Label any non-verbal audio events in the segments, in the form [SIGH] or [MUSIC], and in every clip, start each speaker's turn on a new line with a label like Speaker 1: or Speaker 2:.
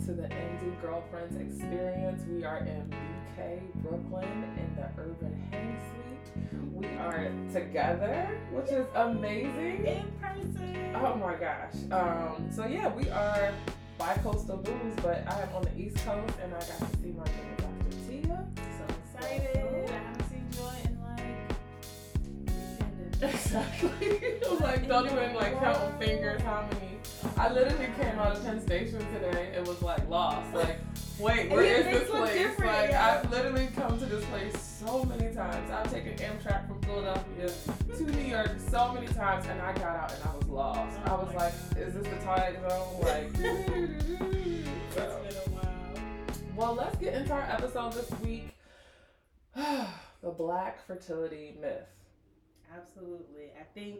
Speaker 1: to the Indie Girlfriends Experience. We are in BK, Brooklyn, in the Urban Hang Suite. We are together, which is amazing.
Speaker 2: In person.
Speaker 1: Oh my gosh. Um, so yeah, we are bi-coastal blues, but I am on the East Coast and I got to see my girl Dr. Tia.
Speaker 2: So excited. I haven't seen Joy in like [LAUGHS]
Speaker 1: Exactly. [LAUGHS] Like, don't even like count fingers how many. I literally came out of Penn Station today and was like lost. Like, wait, [LAUGHS] where
Speaker 2: Yeah,
Speaker 1: this place? Like,
Speaker 2: yeah.
Speaker 1: I've literally come to this place so many times. I've taken Amtrak from Philadelphia to New York so many times, and I got out and I was lost. I was
Speaker 2: Oh
Speaker 1: like, is this the Twilight Zone? Like, [LAUGHS]
Speaker 2: It's been a while.
Speaker 1: Well, let's get into our episode this week. [SIGHS] the Black Fertility Myth.
Speaker 2: Absolutely. I think,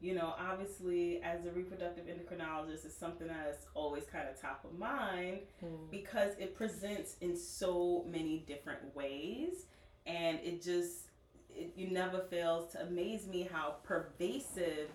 Speaker 2: you know, obviously as a reproductive endocrinologist it's something that's always kind of top of mind because it presents in so many different ways and it just it, you never fails to amaze me how pervasive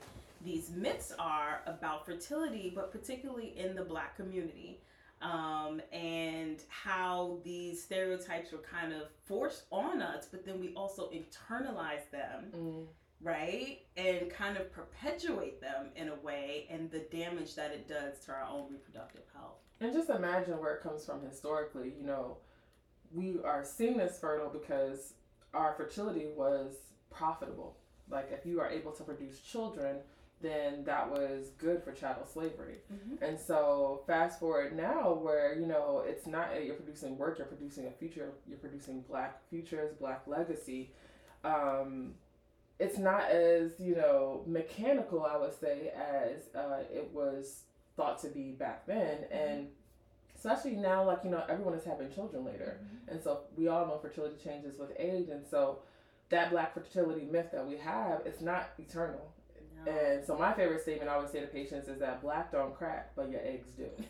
Speaker 2: these myths are about fertility but particularly in the black community um, and how these stereotypes were kind of forced on us but then we also internalize them
Speaker 1: Mm.
Speaker 2: Right and kind of perpetuate them in a way and the damage that it does to our own reproductive health
Speaker 1: And just imagine where it comes from historically. You know, we are seen as fertile because our fertility was profitable. Like, if you are able to produce children, then that was good for chattel slavery. And so, fast forward now, where you know it's not you're producing work, you're producing a future, you're producing black futures, black legacy. Um, it's not as you know mechanical, I would say, as uh, it was thought to be back then, and especially now, like you know, everyone is having children later, and so we all know fertility changes with age, and so that black fertility myth that we have, it's not eternal.
Speaker 2: No.
Speaker 1: And so my favorite statement I always say to patients is that black don't crack, but your eggs do. [LAUGHS]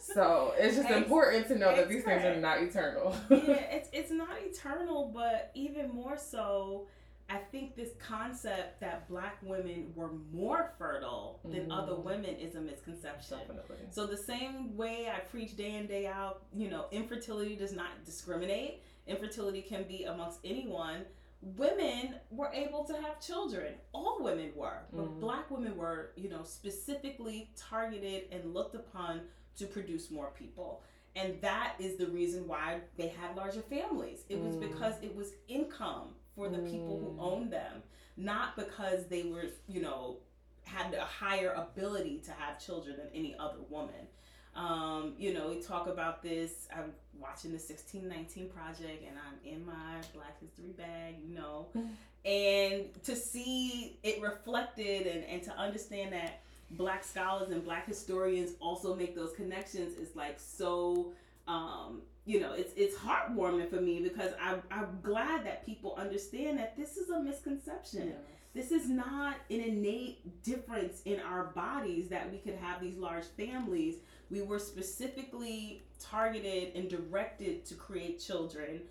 Speaker 1: So it's just
Speaker 2: Eggs-
Speaker 1: important to know that these things are not eternal.
Speaker 2: yeah, [LAUGHS] it's it's not eternal, but even more so, I think this concept that black women were more fertile than
Speaker 1: Mhm.
Speaker 2: other women is a misconception.
Speaker 1: Definitely.
Speaker 2: So the same way I preach day in day out, you know, infertility does not discriminate. Infertility can be amongst anyone. Women were able to have children. All women were, but
Speaker 1: Mhm.
Speaker 2: black women were, you know, specifically targeted and looked upon to produce more people. And that is the reason why they had larger families. It was
Speaker 1: Mm.
Speaker 2: because it was income for the people who
Speaker 1: Mm.
Speaker 2: owned them, not because they were, you know, had a higher ability to have children than any other woman. Um, you know, we talk about this. I'm watching the 1619 Project and I'm in my Black History bag, you know. And to see it reflected and, and to understand that black scholars and black historians also make those connections is like so um, you know, it's it's heartwarming for me because I'm I'm glad that people understand that this is a misconception. This is not an innate difference in our bodies that we could have these large families. We were specifically targeted and directed to create children,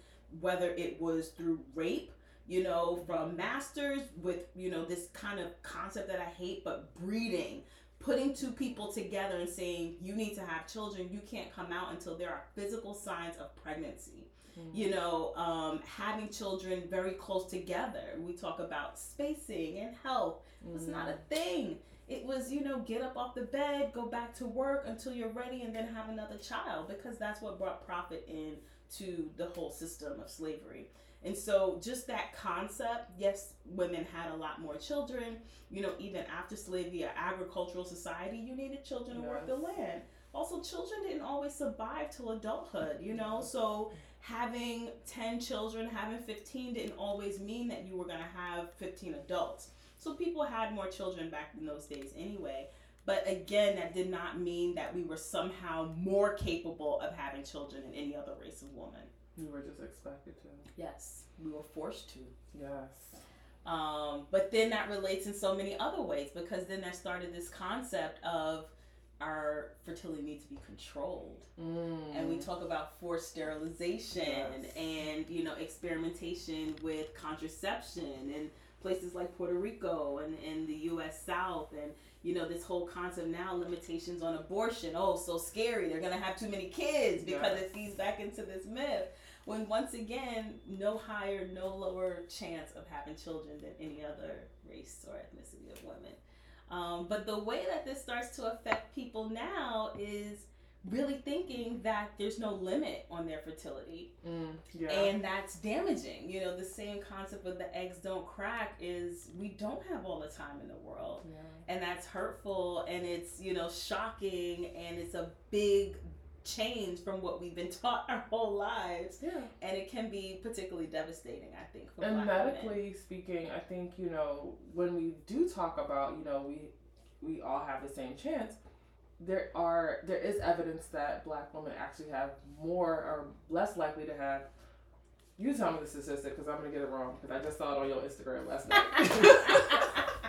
Speaker 2: whether it was through rape, you know, from masters with, you know, this kind of concept that I hate, but breeding, putting two people together and saying, you need to have children, you can't come out until there are physical signs of pregnancy you know, um, having children very close together. We talk about spacing and health. It's not a thing. It was, you know, get up off the bed, go back to work until you're ready, and then have another child because that's what brought profit in to the whole system of slavery. And so, just that concept, yes, women had a lot more children. You know, even after slavery, an agricultural society, you needed children to work the land. Also, children didn't always survive till adulthood, you know? So, having 10 children, having 15 didn't always mean that you were going to have 15 adults. So people had more children back in those days anyway. But again, that did not mean that we were somehow more capable of having children than any other race of woman.
Speaker 1: You were just expected to.
Speaker 2: Yes, we were forced to.
Speaker 1: Yes.
Speaker 2: Um, but then that relates in so many other ways because then that started this concept of our fertility needs to be controlled.
Speaker 1: Mm.
Speaker 2: and we talk about forced sterilization
Speaker 1: Yes.
Speaker 2: and you know experimentation with contraception and places like Puerto Rico and in the U.S. South, and you know this whole concept now limitations on abortion. Oh, so scary! They're gonna have too many kids because
Speaker 1: Yeah.
Speaker 2: it feeds back into this myth. When once again, no higher, no lower chance of having children than any other race or ethnicity of women. Um, but the way that this starts to affect people now is really thinking that there's no limit on their fertility
Speaker 1: Mm, yeah.
Speaker 2: and that's damaging you know the same concept of the eggs don't crack is we don't have all the time in the world
Speaker 1: yeah.
Speaker 2: and that's hurtful and it's you know shocking and it's a big change from what we've been [LAUGHS] taught our whole lives
Speaker 1: Yeah.
Speaker 2: and it can be particularly devastating i think for
Speaker 1: And
Speaker 2: black women.
Speaker 1: medically speaking, I think you know when we do talk about you know we we all have the same chance. There are there is evidence that black women actually have more or less likely to have. You tell me the statistic because I'm gonna get it wrong because I just saw it on your Instagram last night. [LAUGHS] [LAUGHS]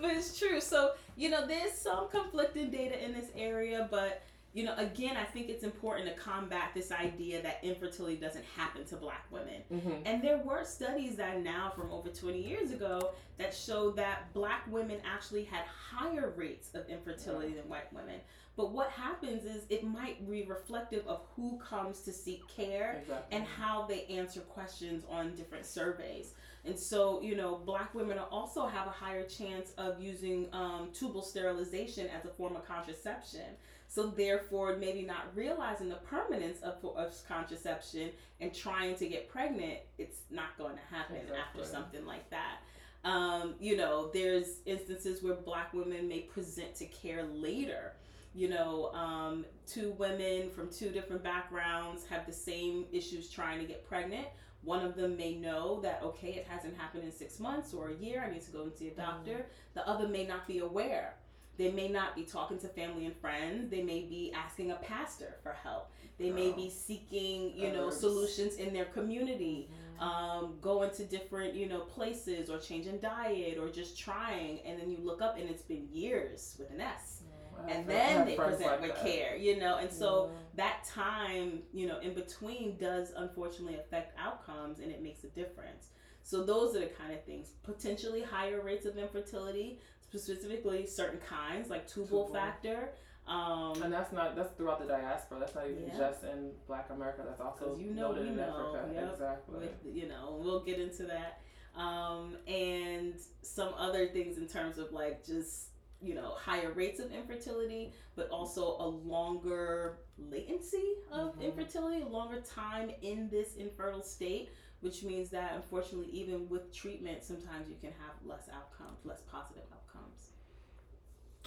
Speaker 2: but it's true. So, you know, there's some conflicting data in this area, but you know, again, I think it's important to combat this idea that infertility doesn't happen to black women.
Speaker 1: hmm
Speaker 2: And there were studies that now from over 20 years ago that showed that black women actually had higher rates of infertility than white women. But what happens is it might be reflective of who comes to seek care
Speaker 1: Exactly.
Speaker 2: and how they answer questions on different surveys. And so, you know, black women also have a higher chance of using um, tubal sterilization as a form of contraception. So, therefore, maybe not realizing the permanence of, of contraception and trying to get pregnant, it's not going to happen after something like that. Um, you know, there's instances where black women may present to care later. You know, um, two women from two different backgrounds have the same issues trying to get pregnant. One of them may know that, okay, it hasn't happened in six months or a year, I need to go and see a doctor. The other may not be aware. They may not be talking to family and friends. They may be asking a pastor for help. They may be seeking, you know, solutions in their community um, going to different you know places or changing diet or just trying. And then you look up and it's been years with an s.
Speaker 1: Have-
Speaker 2: and then they present
Speaker 1: like
Speaker 2: with
Speaker 1: that.
Speaker 2: care you know? And so
Speaker 1: Yeah.
Speaker 2: that time you know in between does unfortunately affect outcomes and it makes a difference. So those are the kind of things. Potentially higher rates of infertility specifically certain kinds like tubal,
Speaker 1: Tubal.
Speaker 2: factor um,
Speaker 1: And that's not that's throughout the diaspora. That's not even
Speaker 2: Yeah.
Speaker 1: just in Black America. That's also
Speaker 2: you know
Speaker 1: noted
Speaker 2: we
Speaker 1: in
Speaker 2: know,
Speaker 1: Africa.
Speaker 2: yep.
Speaker 1: Exactly.
Speaker 2: with you know we'll get into that um, and some other things in terms of like just you know higher rates of infertility but also a longer latency of
Speaker 1: Mhm.
Speaker 2: infertility a longer time in this infertile state which means that unfortunately even with treatment sometimes you can have less outcomes less positive outcomes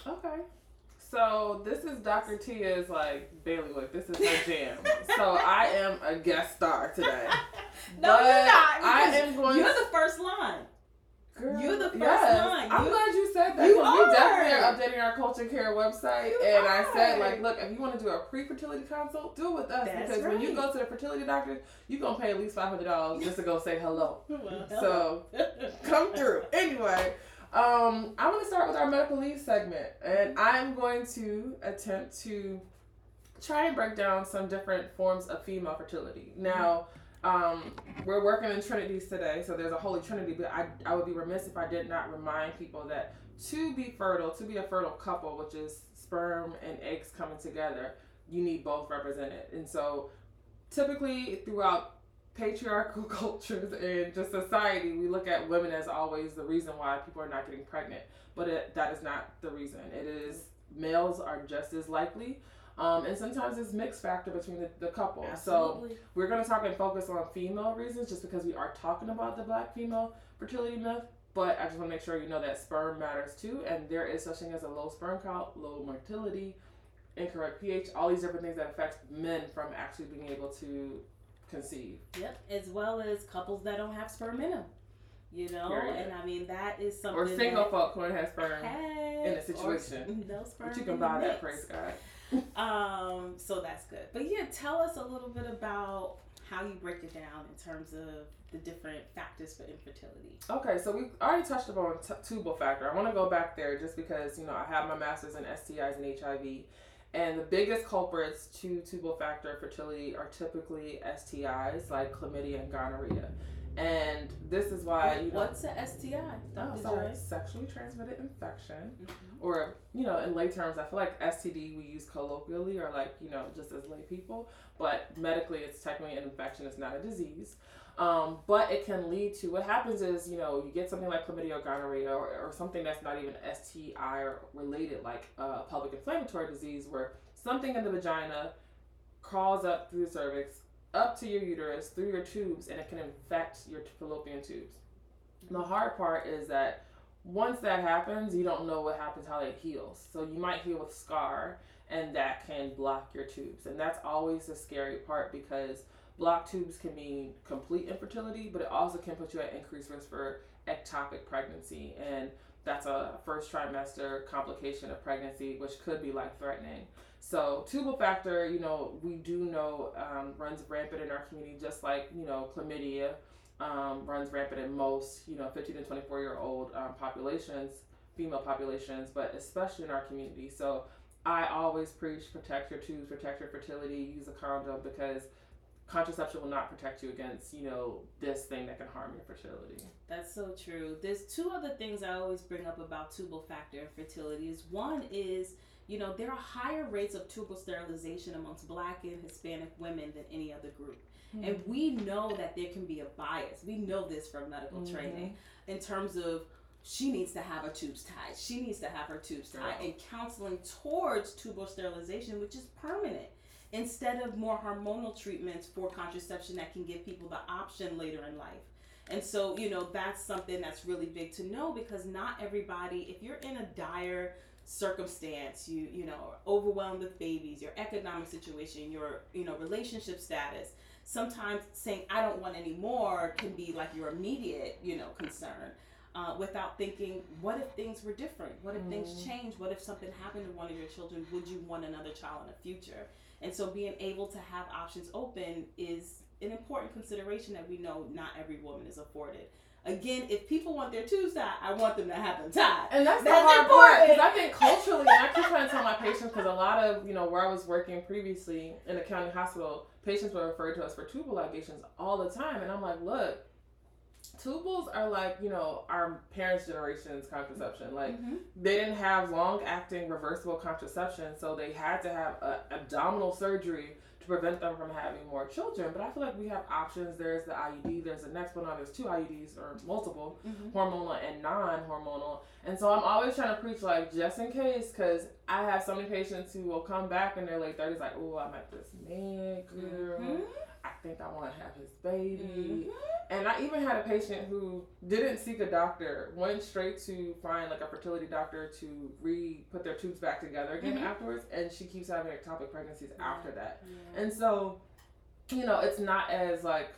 Speaker 1: Okay. So this is Dr. Tia's like bailiwick. This is her jam. [LAUGHS] so I am a guest star today. [LAUGHS]
Speaker 2: no
Speaker 1: But
Speaker 2: you're not
Speaker 1: I am going
Speaker 2: you're the first line
Speaker 1: Girl,
Speaker 2: you're the first
Speaker 1: yes.
Speaker 2: line.
Speaker 1: I'm
Speaker 2: You-
Speaker 1: glad you said that.
Speaker 2: you
Speaker 1: 'cause we definitely
Speaker 2: are.
Speaker 1: are updating our culture care website.
Speaker 2: You
Speaker 1: and I said, like, look, if you want to do a pre fertility consult, do it with us.
Speaker 2: That's
Speaker 1: because when you go to the fertility doctor, you're going to pay at least $500 just to go say hello. [LAUGHS]
Speaker 2: Well,
Speaker 1: So come through. Anyway, um, I'm going to start with our medical leave segment, and I'm going to attempt to try and break down some different forms of female fertility. Now, um, we're working in Trinities today, so there's a Holy Trinity, but I, I would be remiss if I did not remind people that to be fertile, to be a fertile couple, which is sperm and eggs coming together, you need both represented. And so typically throughout patriarchal [LAUGHS] cultures and just society, we look at women as always the reason why people are not getting pregnant. But it, that is not the reason. It is males are just as likely. Um, and sometimes it's mixed factor between the, the couple. So we're going to talk and focus on female reasons just because we are talking about the black female fertility myth. But I just want to make sure you know that sperm matters too. And there is such thing as a low sperm count, low motility, incorrect pH, all these different things that affect men from actually being able to conceive.
Speaker 2: Yep, as well as couples that don't have sperm in them. You know,
Speaker 1: Period.
Speaker 2: and I mean that is something.
Speaker 1: Or single folk who don't sperm.
Speaker 2: has
Speaker 1: in a situation. [LAUGHS]
Speaker 2: no sperm.
Speaker 1: But you can buy that, praise God. [LAUGHS] [LAUGHS]
Speaker 2: Um, so that's good. But yeah, tell us a little bit about how you break it down in terms of the different factors for infertility.
Speaker 1: Okay, so we already touched upon t- tubal factor. I want to go back there just because you know I have my master's in STIs and HIV, and the biggest culprits to tubal factor fertility are typically STIs like chlamydia and gonorrhea. And this is why you know,
Speaker 2: what's a STI?
Speaker 1: oh, sorry, sexually transmitted infection,
Speaker 2: Mhm.
Speaker 1: or you know, in lay terms, I feel like STD we use colloquially or like you know just as lay people, but medically it's technically an infection. It's not a disease. Um, but it can lead to what happens is you know you get something like chlamydia or gonorrhea or, or something that's not even STI or related like uh, pelvic inflammatory disease where something in the vagina crawls up through the cervix up to your uterus through your tubes and it can infect your fallopian tubes. The hard part is that once that happens, you don't know what happens, how it heals. So you might heal with scar, and that can block your tubes. And that's always the scary part because blocked tubes can mean complete infertility, but it also can put you at increased risk for ectopic pregnancy. And that's a first trimester complication of pregnancy, which could be life threatening. So, tubal factor, you know, we do know um, runs rampant in our community, just like, you know, chlamydia um, runs rampant in most, you know, 15 to 24 year old um, populations, female populations, but especially in our community. So I always preach protect your tubes, protect your fertility, use a condom because contraception will not protect you against, you know, this thing that can harm your fertility.
Speaker 2: That's so true. There's two other things I always bring up about tubal factor and fertility. Is one is you know there are higher rates of tubal sterilization amongst Black and Hispanic women than any other group, and we know that there can be a bias. We know this from medical
Speaker 1: Mhm.
Speaker 2: training in terms of she needs to have her tubes tied. She needs to have her tubes tied, and counseling towards tubal sterilization, which is permanent instead of more hormonal treatments for contraception that can give people the option later in life. And so, you know, that's something that's really big to know because not everybody, if you're in a dire circumstance, you, you know, overwhelmed with babies, your economic situation, your, you know, relationship status, sometimes saying, I don't want any more can be like your immediate, you know, concern. Uh, without thinking, what if things were different? What if things
Speaker 1: Mm.
Speaker 2: changed? What if something happened to one of your children? Would you want another child in the future? And so being able to have options open is an important consideration that we know not every woman is afforded. Again, if people want their tubes tied, I want them to have them tied.
Speaker 1: And that's,
Speaker 2: That's
Speaker 1: the hard part because I think culturally, and I keep trying to tell my patients because a lot of you know where I was working previously in a county hospital, patients were referred to us for tubal ligations all the time, and I'm like, look, tubals are like you know our parents' generation's contraception. Like
Speaker 2: Mhm.
Speaker 1: they didn't have long-acting reversible contraception, so they had to have a abdominal surgery to prevent them from having more children. But I feel like we have options. There's the IUD. There's the next Nexplanon. There's two IUDs or multiple
Speaker 2: Mhm.
Speaker 1: hormonal and non-hormonal. And so I'm always trying to preach like just in case, because I have so many patients who will come back in their late thirties like, oh, I met this man, girl.
Speaker 2: Mhm.
Speaker 1: I think I want to have his baby.
Speaker 2: Mhm.
Speaker 1: And I even had a patient who didn't seek a doctor, went straight to find like a fertility doctor to re put their tubes back together again
Speaker 2: Mhm.
Speaker 1: afterwards, and she keeps having ectopic pregnancies after that.
Speaker 2: Yeah.
Speaker 1: And so, you know, it's not as like,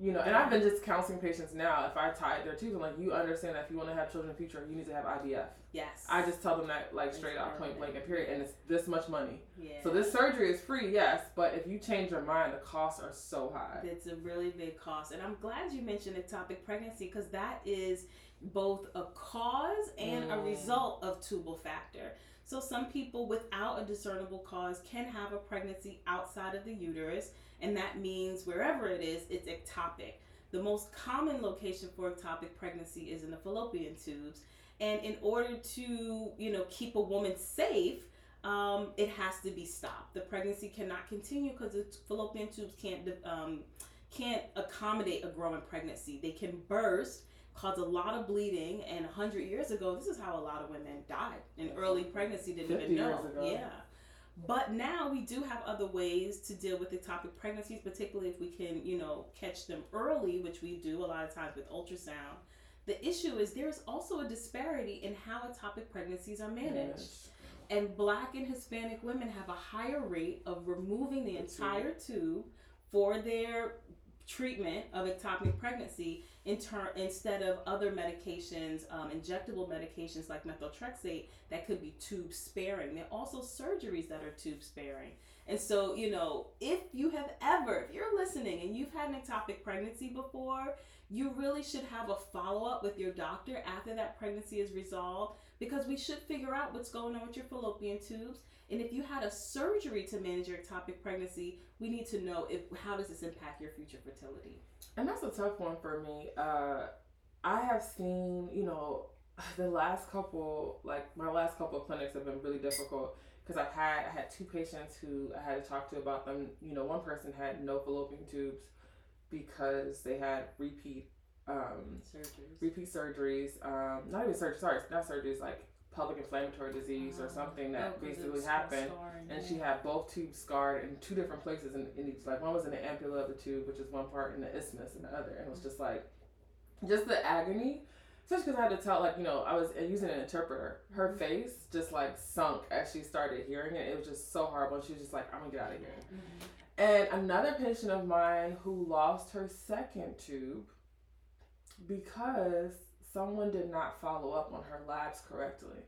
Speaker 1: you know, and I've been just counseling patients now. If I tie their tubes, I'm like, you understand that if you want to have children in the future, you need to have IVF.
Speaker 2: Yes.
Speaker 1: I just tell them that like straight out, point blank, and period. And it's this much money.
Speaker 2: yeah.
Speaker 1: So this surgery is free, yes, but if you change your mind, the costs are so high.
Speaker 2: It's a really big cost. And I'm glad you mentioned ectopic pregnancy because that is both a cause and a
Speaker 1: Mm.
Speaker 2: result of tubal factor. So some people without a discernible cause can have a pregnancy outside of the uterus, and that means wherever it is, it's ectopic. The most common location for ectopic pregnancy is in the fallopian tubes. And in order to, you know, keep a woman safe, um, it has to be stopped. The pregnancy cannot continue because the fallopian tubes can't um, can't accommodate a growing pregnancy. They can burst, cause a lot of bleeding, and hundred years ago, this is how a lot of women died in early pregnancy. Didn't
Speaker 1: 50
Speaker 2: even know.
Speaker 1: years ago.
Speaker 2: Yeah. But now we do have other ways to deal with ectopic pregnancies, particularly if we can, you know, catch them early, which we do a lot of times with ultrasound. The issue is there's also a disparity in how ectopic pregnancies are managed. And black and Hispanic women have a higher rate of removing the entire tube for their treatment of ectopic pregnancy in turn instead of other medications, um, injectable medications like methotrexate that could be tube sparing. There are also surgeries that are tube sparing. And so, you know, if you have ever, if you're listening and you've had an ectopic pregnancy before, you really should have a follow up with your doctor after that pregnancy is resolved because we should figure out what's going on with your fallopian tubes. And if you had a surgery to manage your ectopic pregnancy, we need to know if how does this impact your future fertility.
Speaker 1: And that's a tough one for me. Uh, I have seen, you know, the last couple, like my last couple of clinics have been really difficult because I've had I had two patients who I had to talk to about them. You know, one person had no fallopian tubes because they had repeat um,
Speaker 2: surgeries.
Speaker 1: repeat surgeries. Um, not even surgery. Sorry, not surgeries. Like pelvic inflammatory disease or
Speaker 2: Oh.
Speaker 1: something
Speaker 2: Oh,
Speaker 1: that basically happened.
Speaker 2: scarring,
Speaker 1: And she had both tubes scarred in two different places in, in each. Like one was in the ampulla of the tube, which is one part, and the isthmus in the other. And it was just like, just the agony. Especially because I had to tell, like, you know, I was using an interpreter. Her
Speaker 2: Mhm.
Speaker 1: face just like sunk as she started hearing it. It was just so horrible. And she was just like, I'm gonna get out of here.
Speaker 2: Mhm.
Speaker 1: And another patient of mine who lost her second tube because someone did not follow up on her labs correctly.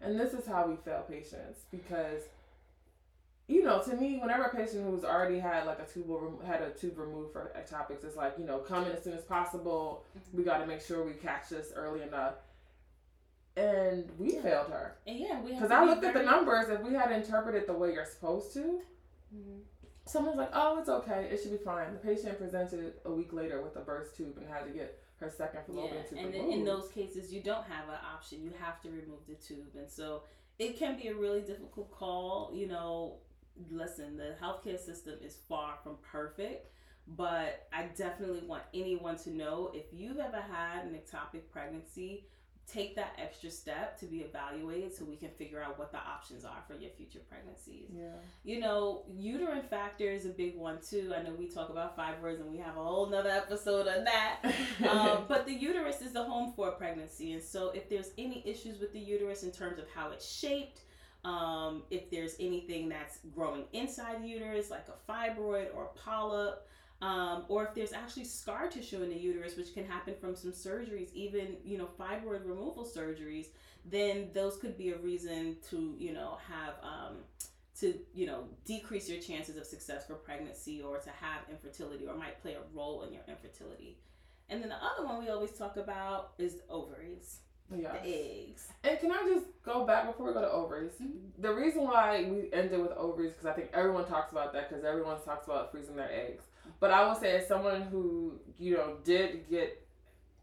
Speaker 1: And this is how we fail patients because, you know, to me, whenever a patient who's already had like a tube rem- had a tube removed for ectopics, it's like you know, come in as soon as possible. We got to make sure we catch this early enough. And we
Speaker 2: Yeah.
Speaker 1: failed her
Speaker 2: And yeah, we
Speaker 1: because I looked at the numbers. If we had interpreted the way you're supposed to,
Speaker 2: Mhm.
Speaker 1: Someone's like, oh, it's okay. It should be fine. The patient presented a week later with a burst tube and had to get her second fallopian
Speaker 2: Yeah,
Speaker 1: tube
Speaker 2: and
Speaker 1: removed.
Speaker 2: in, in those cases, you don't have an option. You have to remove the tube, and so it can be a really difficult call. You know, listen, the healthcare system is far from perfect, but I definitely want anyone to know if you've ever had an ectopic pregnancy, take that extra step to be evaluated so we can figure out what the options are for your future pregnancies.
Speaker 1: yeah.
Speaker 2: You know, uterine factor is a big one too. I know we talk about fibroids and we have a whole nother episode on that. [LAUGHS] um, but the uterus is the home for pregnancy, and so if there's any issues with the uterus in terms of how it's shaped, um, if there's anything that's growing inside the uterus, like a fibroid or a polyp, um, or if there's actually scar tissue in the uterus, which can happen from some surgeries, even you know fibroid removal surgeries, then those could be a reason to you know have um, to you know decrease your chances of success for pregnancy or to have infertility or might play a role in your infertility. And then the other one we always talk about is ovaries,
Speaker 1: yeah.
Speaker 2: the eggs.
Speaker 1: And can I just go back before we go to ovaries?
Speaker 2: Mhm.
Speaker 1: The reason why we ended with ovaries because I think everyone talks about that because everyone talks about freezing their eggs. But I will say, as someone who you know did get,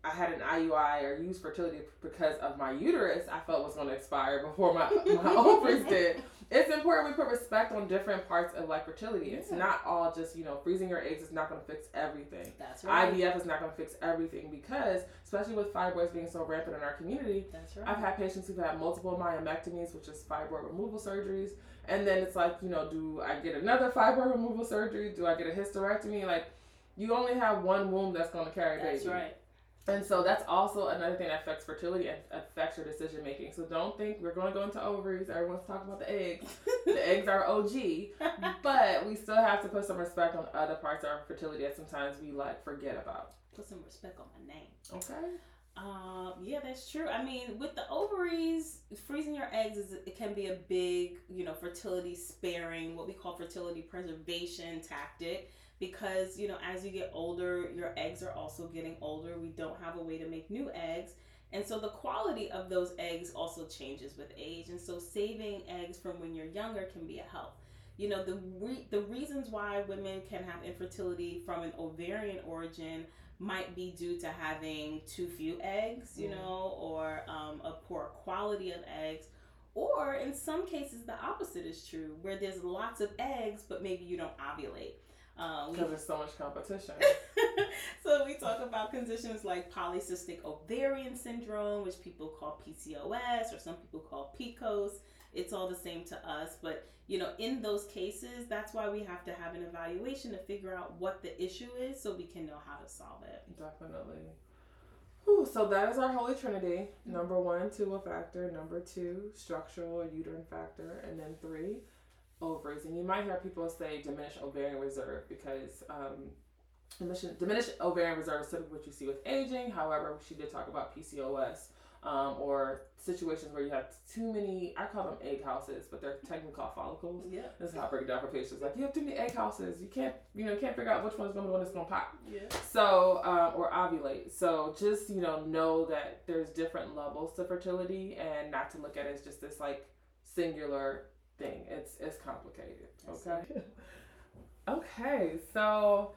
Speaker 1: I had an IUI or used fertility because of my uterus, I felt was going to expire before my my [LAUGHS] ovaries did. It's important we put respect on different parts of like fertility. It's
Speaker 2: Yeah.
Speaker 1: not all just you know freezing your eggs is not going to fix everything.
Speaker 2: That's right.
Speaker 1: IVF is not going to fix everything because, especially with fibroids being so rampant in our community,
Speaker 2: That's right.
Speaker 1: I've had patients who've had multiple myomectomies, which is fibroid removal surgeries, and then it's like, you know, do I get another fibroid removal surgery? Do I get a hysterectomy? Like, you only have one womb that's going to carry a
Speaker 2: That's
Speaker 1: baby.
Speaker 2: right.
Speaker 1: And so that's also another thing that affects fertility and affects your decision making. So don't think we're going to go into ovaries. Everyone's talking about the eggs. [LAUGHS] The eggs are OG, but we still have to put some respect on other parts of our fertility that sometimes we like forget about.
Speaker 2: Put some respect on my name.
Speaker 1: Okay.
Speaker 2: Um, yeah, that's true. I mean, with the ovaries, freezing your eggs is it can be a big, you know, fertility sparing, what we call fertility preservation tactic. Because you know, as you get older, your eggs are also getting older. We don't have a way to make new eggs, and so the quality of those eggs also changes with age. And so, saving eggs from when you're younger can be a help. You know, the re- the reasons why women can have infertility from an ovarian origin might be due to having too few eggs, you
Speaker 1: Mhm.
Speaker 2: know, or um, a poor quality of eggs. Or in some cases, the opposite is true, where there's lots of eggs, but maybe you don't ovulate. Um,
Speaker 1: because there's so much competition. [LAUGHS]
Speaker 2: so we talk about conditions like polycystic ovarian syndrome, which people call PCOS or some people call PCOS. It's all the same to us, but you know, in those cases, that's why we have to have an evaluation to figure out what the issue is, so we can know how to solve it.
Speaker 1: Definitely. Whew, so that is our holy trinity. Number one, tubal factor. Number two, structural or uterine factor. And then three, ovaries. And you might hear people say diminished ovarian reserve because um, diminished, diminished ovarian reserve is typically what you see with aging. However, she did talk about PCOS um, or situations where you have too many, I call them egg houses, but they're technically called follicles.
Speaker 2: Yeah.
Speaker 1: This is how I break it down for patients. Like, you have too many egg houses. You can't, you know, you can't figure out which one's going to be the one that's going to pop.
Speaker 2: Yeah.
Speaker 1: So, um, or ovulate. So, just you know, know that there's different levels to fertility, and not to look at it as just this like singular thing. It's it's complicated. Okay. okay. So,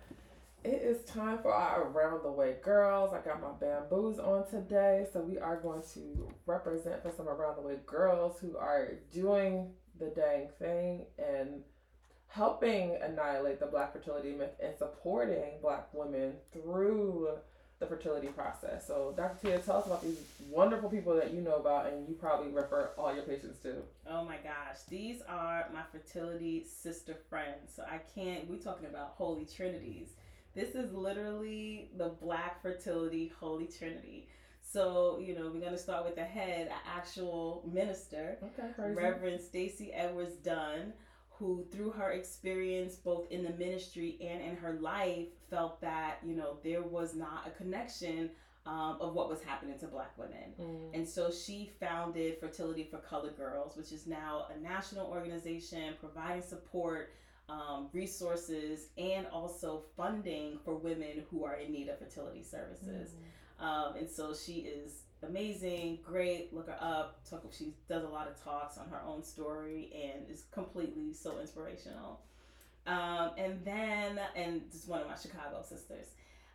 Speaker 1: It is time for our Around the Way girls. I got my bamboos on today, so we are going to represent for some Around the Way girls who are doing the dang thing and helping annihilate the black fertility myth and supporting black women through the fertility process. So, Dr. Tia, tell us about these wonderful people that you know about and you probably refer all your patients to.
Speaker 2: Oh my gosh, these are my fertility sister friends. So, I can't, we're talking about holy trinities. This is literally the Black Fertility Holy Trinity. So, you know, we're going to start with the head, actual minister,
Speaker 1: okay.
Speaker 2: Reverend Stacy Edwards Dunn, who, through her experience both in the ministry and in her life, felt that, you know, there was not a connection um, of what was happening to black women. Mm. And so she founded Fertility for Colored Girls, which is now a national organization providing support um, resources and also funding for women who are in need of fertility services. Mm. Um, and so she is amazing, great. Look her up. Talk, she does a lot of talks on her own story and is completely so inspirational. Um, and then, and just one of my Chicago sisters.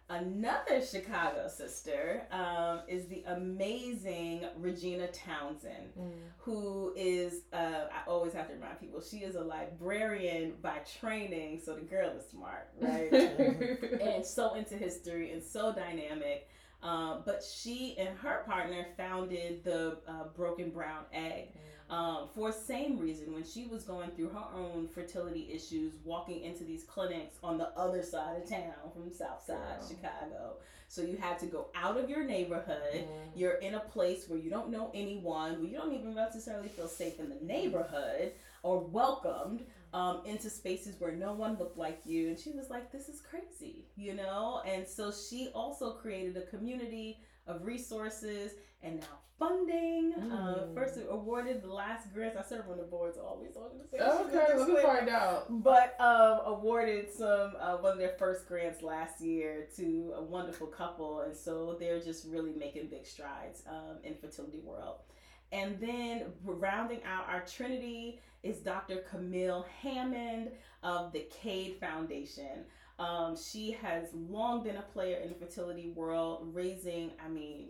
Speaker 2: Another Chicago sister um, is the amazing Regina Townsend, mm. who is, uh, I always have to remind people, she is a librarian by training, so the girl is smart, right? [LAUGHS] [LAUGHS] and so into history and so dynamic. Um, but she and her partner founded the uh, Broken Brown Egg. Um, for same reason when she was going through her own fertility issues walking into these clinics on the other side of town from south side yeah. chicago so you had to go out of your neighborhood mm. you're in a place where you don't know anyone where you don't even necessarily feel safe in the neighborhood or welcomed um, into spaces where no one looked like you and she was like this is crazy you know and so she also created a community of resources and now funding. Uh, mm. Uh, first awarded the last grants. I serve on the boards these organizations.
Speaker 1: Okay, let me find out.
Speaker 2: But um, awarded some uh, one of their first grants last year to a wonderful couple, and so they're just really making big strides um, in fertility world. And then rounding out our Trinity is Dr. Camille Hammond of the Cade Foundation. Um, she has long been a player in the fertility world, raising, I mean,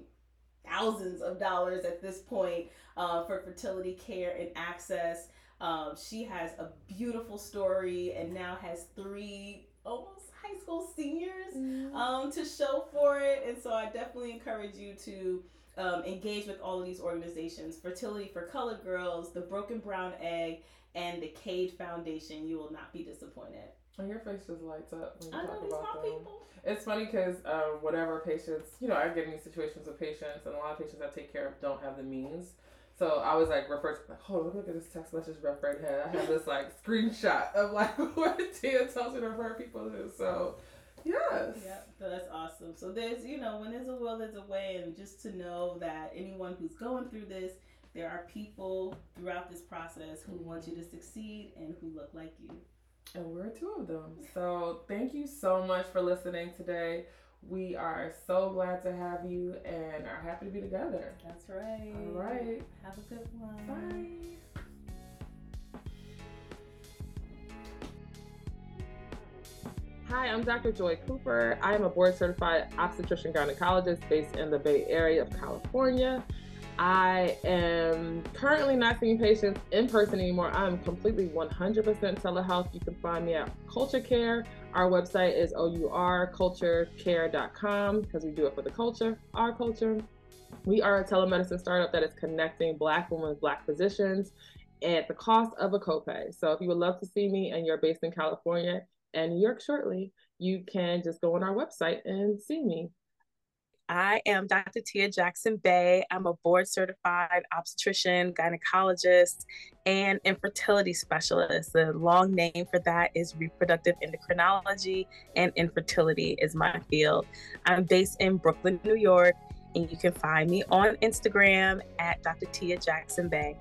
Speaker 2: thousands of dollars at this point uh, for fertility care and access. Um, she has a beautiful story and now has three almost high school seniors mm-hmm. um, to show for it. And so I definitely encourage you to um, engage with all of these organizations Fertility for Colored Girls, the Broken Brown Egg, and the Cade Foundation. You will not be disappointed.
Speaker 1: And your face just lights up when you
Speaker 2: I
Speaker 1: talk
Speaker 2: know,
Speaker 1: about them.
Speaker 2: People.
Speaker 1: It's funny because um, whatever patients, you know, I get in these situations with patients, and a lot of patients I take care of don't have the means. So I was like, refer to, like, hold on, look at this text message referred head. I have this like screenshot of like [LAUGHS] what Tia tells me to refer people to. So, yes.
Speaker 2: Yeah, that's awesome. So there's, you know, when there's a will, there's a way, and just to know that anyone who's going through this, there are people throughout this process who want you to succeed and who look like you.
Speaker 1: And we're two of them. So thank you so much for listening today. We are so glad to have you and are happy to be together.
Speaker 2: That's right.
Speaker 1: All right.
Speaker 2: Have a good one.
Speaker 1: Bye. Hi, I'm Dr. Joy Cooper. I am a board certified obstetrician gynecologist based in the Bay Area of California. I am currently not seeing patients in person anymore. I'm completely 100% telehealth. You can find me at Culture Care. Our website is ourculturecare.com because we do it for the culture, our culture. We are a telemedicine startup that is connecting Black women with Black physicians at the cost of a copay. So if you would love to see me and you're based in California and New York shortly, you can just go on our website and see me.
Speaker 3: I am Dr. Tia Jackson Bey. I'm a board certified obstetrician, gynecologist, and infertility specialist. The long name for that is reproductive endocrinology, and infertility is my field. I'm based in Brooklyn, New York, and you can find me on Instagram at Dr. Tia Jackson Bey.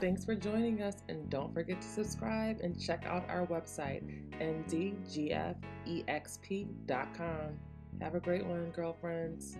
Speaker 1: Thanks for joining us, and don't forget to subscribe and check out our website, ndgfexp.com. Have a great one, girlfriends.